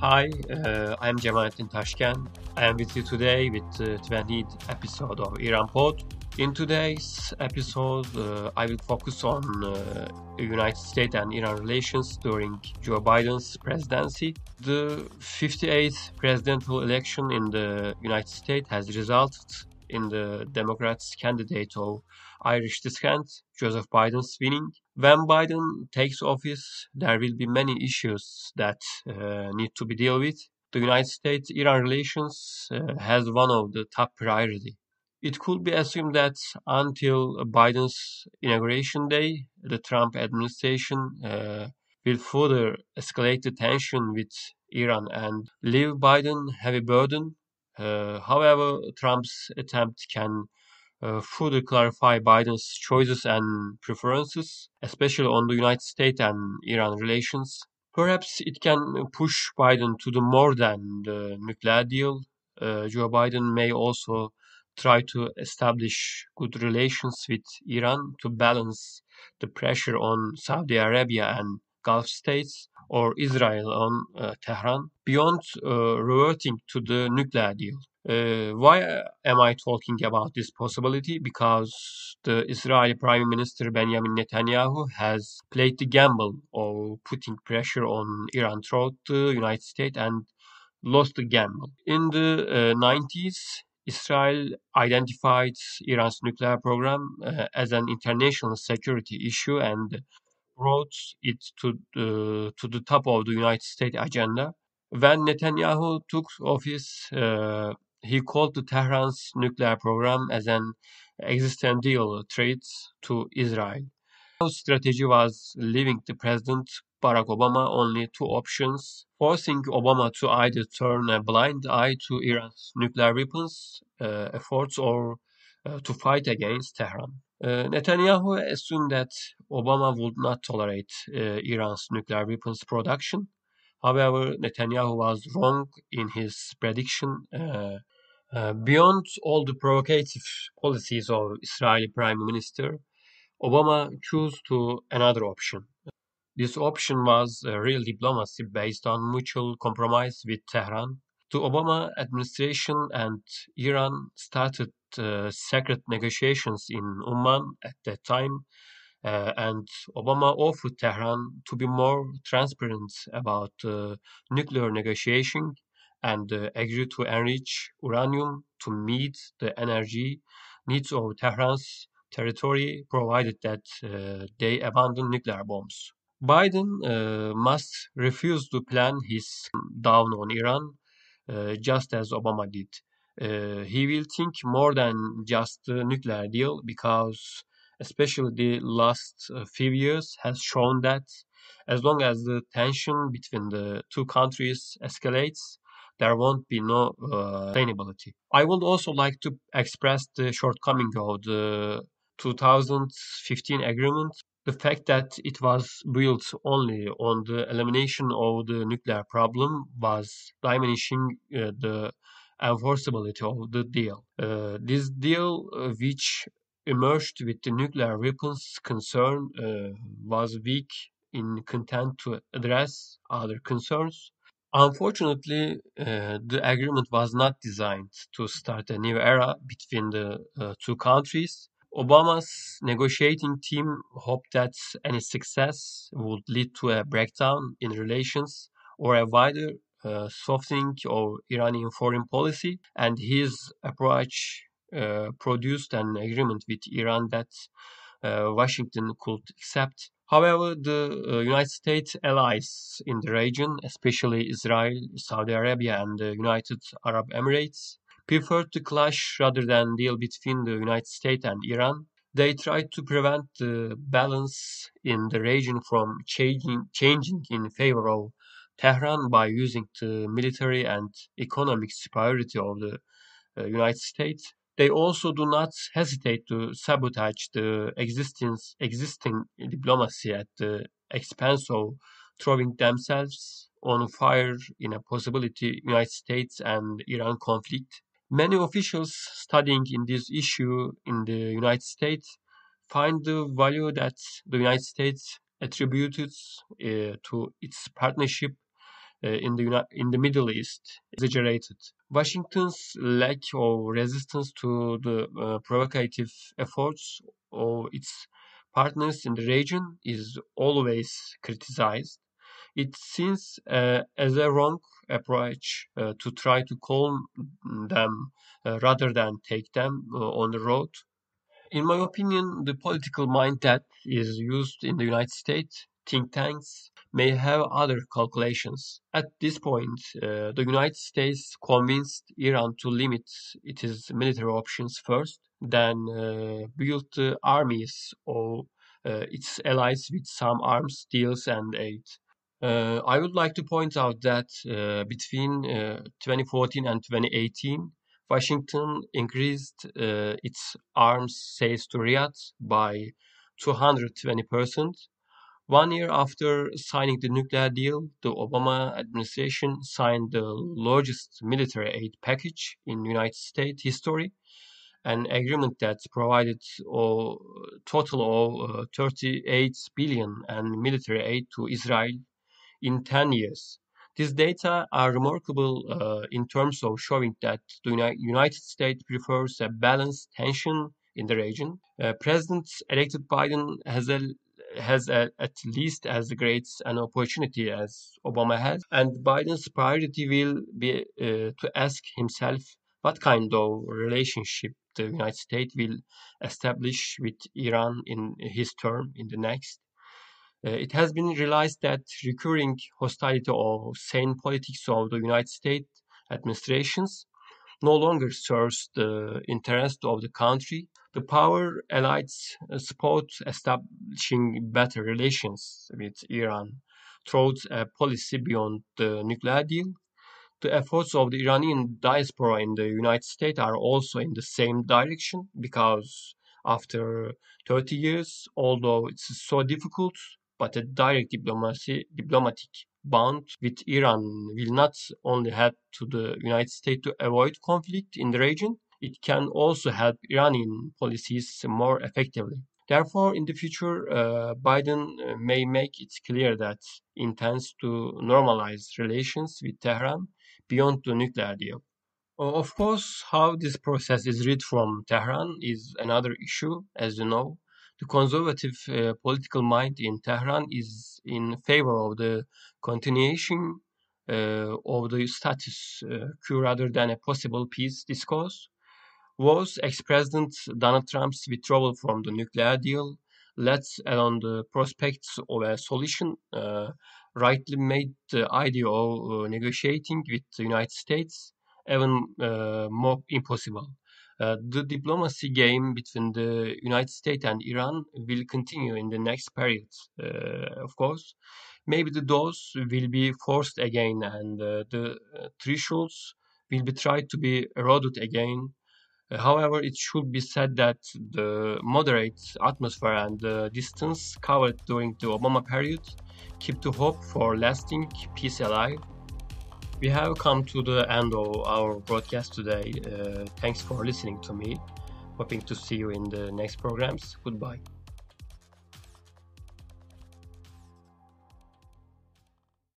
Hi, uh, I'm Cemalettin Tashken. I am with you today with the 20th episode of Iran Pod. In today's episode, uh, I will focus on uh, United States and Iran relations during Joe Biden's presidency. The 58th presidential election in the United States has resulted in the Democrats' candidate of Irish descent, Joseph Biden's winning. When Biden takes office, there will be many issues that uh, need to be dealt with. The United States-Iran relations uh, has one of the top priority. It could be assumed that until Biden's inauguration day, the Trump administration uh, will further escalate the tension with Iran and leave Biden heavy burden. Uh, however, Trump's attempt can uh, further clarify Biden's choices and preferences, especially on the United States and Iran relations. Perhaps it can push Biden to do more than the nuclear deal. Uh, Joe Biden may also try to establish good relations with Iran to balance the pressure on Saudi Arabia and Gulf states or Israel on uh, Tehran beyond uh, reverting to the nuclear deal. Uh, why am I talking about this possibility? Because the Israeli Prime Minister Benjamin Netanyahu has played the gamble of putting pressure on Iran throughout the United States and lost the gamble. In the uh, 90s, Israel identified Iran's nuclear program uh, as an international security issue and brought it to the, to the top of the United States agenda. When Netanyahu took office, uh, he called the Tehran's nuclear program as an existential threat to Israel. His strategy was leaving the president Barack Obama only two options, forcing Obama to either turn a blind eye to Iran's nuclear weapons uh, efforts or uh, to fight against Tehran. Uh, Netanyahu assumed that Obama would not tolerate uh, Iran's nuclear weapons production. However, Netanyahu was wrong in his prediction. Uh, uh, beyond all the provocative policies of Israeli Prime Minister, Obama chose to another option. This option was real diplomacy based on mutual compromise with Tehran. The Obama administration and Iran started uh, secret negotiations in Oman at that time, uh, and Obama offered Tehran to be more transparent about uh, nuclear negotiation and uh, to enrich uranium to meet the energy needs of Tehran's territory, provided that uh, they abandon nuclear bombs. Biden uh, must refuse to plan his down on Iran, just as Obama did. Uh, he will think more than just the nuclear deal because especially the last uh, few years has shown that as long as the tension between the two countries escalates there won't be no uh, sustainability. I would also like to express the shortcoming of the 2015 agreement. The fact that it was built only on the elimination of the nuclear problem was diminishing uh, the enforceability of the deal. Uh, this deal, uh, which emerged with the nuclear weapons concern, uh, was weak in content to address other concerns. Unfortunately, uh, the agreement was not designed to start a new era between the uh, two countries. Obama's negotiating team hoped that any success would lead to a breakdown in relations or a wider uh, softening of Iranian foreign policy, and his approach produced an agreement with Iran that uh, Washington could accept. However, the uh, United States allies in the region, especially Israel, Saudi Arabia, and the United Arab Emirates, preferred to clash rather than deal between the United States and Iran. They tried to prevent the balance in the region from changing, changing in favor of Tehran by using the military and economic superiority of the uh, United States. They also do not hesitate to sabotage the existence, existing diplomacy at the expense of throwing themselves on fire in a possibility United States and Iran conflict. Many officials studying in this issue in the United States find the value that the United States attributed uh, to its partnership in the in the Middle East exaggerated. Washington's lack of resistance to the uh, provocative efforts of its partners in the region is always criticized. It seems uh, as a wrong approach uh, to try to calm them uh, rather than take them uh, on the road. In my opinion, the political mind that is used in the United States think tanks may have other calculations. At this point, uh, the United States convinced Iran to limit its military options first, then uh, build the armies of uh, its allies with some arms deals and aid. Uh, I would like to point out that uh, between uh, 2014 and 2018, Washington increased its arms sales to Riyadh by 220 percent one year after signing the nuclear deal, the Obama administration signed the largest military aid package in United States history, an agreement that provided a total of uh, 38 billion in military aid to Israel in 10 years. These data are remarkable uh, in terms of showing that the United States prefers a balanced tension in the region. Uh, President-elected Biden has a has a, at least as great an opportunity as Obama has. And Biden's priority will be uh, to ask himself what kind of relationship the United States will establish with Iran in his term in the next. Uh, it has been realized that recurring hostility or sane politics of the United States administrations no longer serves the interest of the country. The power elites uh, support establishing better relations with Iran towards a policy beyond the nuclear deal. The efforts of the Iranian diaspora in the United States are also in the same direction because after 30 years, although it's so difficult, but a direct diplomacy, diplomatic bond with Iran will not only help to the United States to avoid conflict in the region, it can also help Iranian policies more effectively. Therefore, in the future, uh, Biden uh, may make it clear that intends to normalize relations with Tehran beyond the nuclear deal. Of course, how this process is read from Tehran is another issue, as you know the conservative uh, political mind in Tehran is in favor of the continuation uh, of the status uh, quo rather than a possible peace discourse. Was ex-President Donald Trump's withdrawal from the nuclear deal, let alone the prospects of a solution, uh, rightly made the idea of uh, negotiating with the United States even uh, more impossible. Uh, the diplomacy game between the United States and Iran will continue in the next period, uh, of course. Maybe the doors will be forced again and uh, the thresholds will be tried to be eroded again. However, it should be said that the moderate atmosphere and the distance covered during the Obama period keep the hope for lasting peace alive. We have come to the end of our broadcast today. Uh, thanks for listening to me. Hoping to see you in the next programs. Goodbye.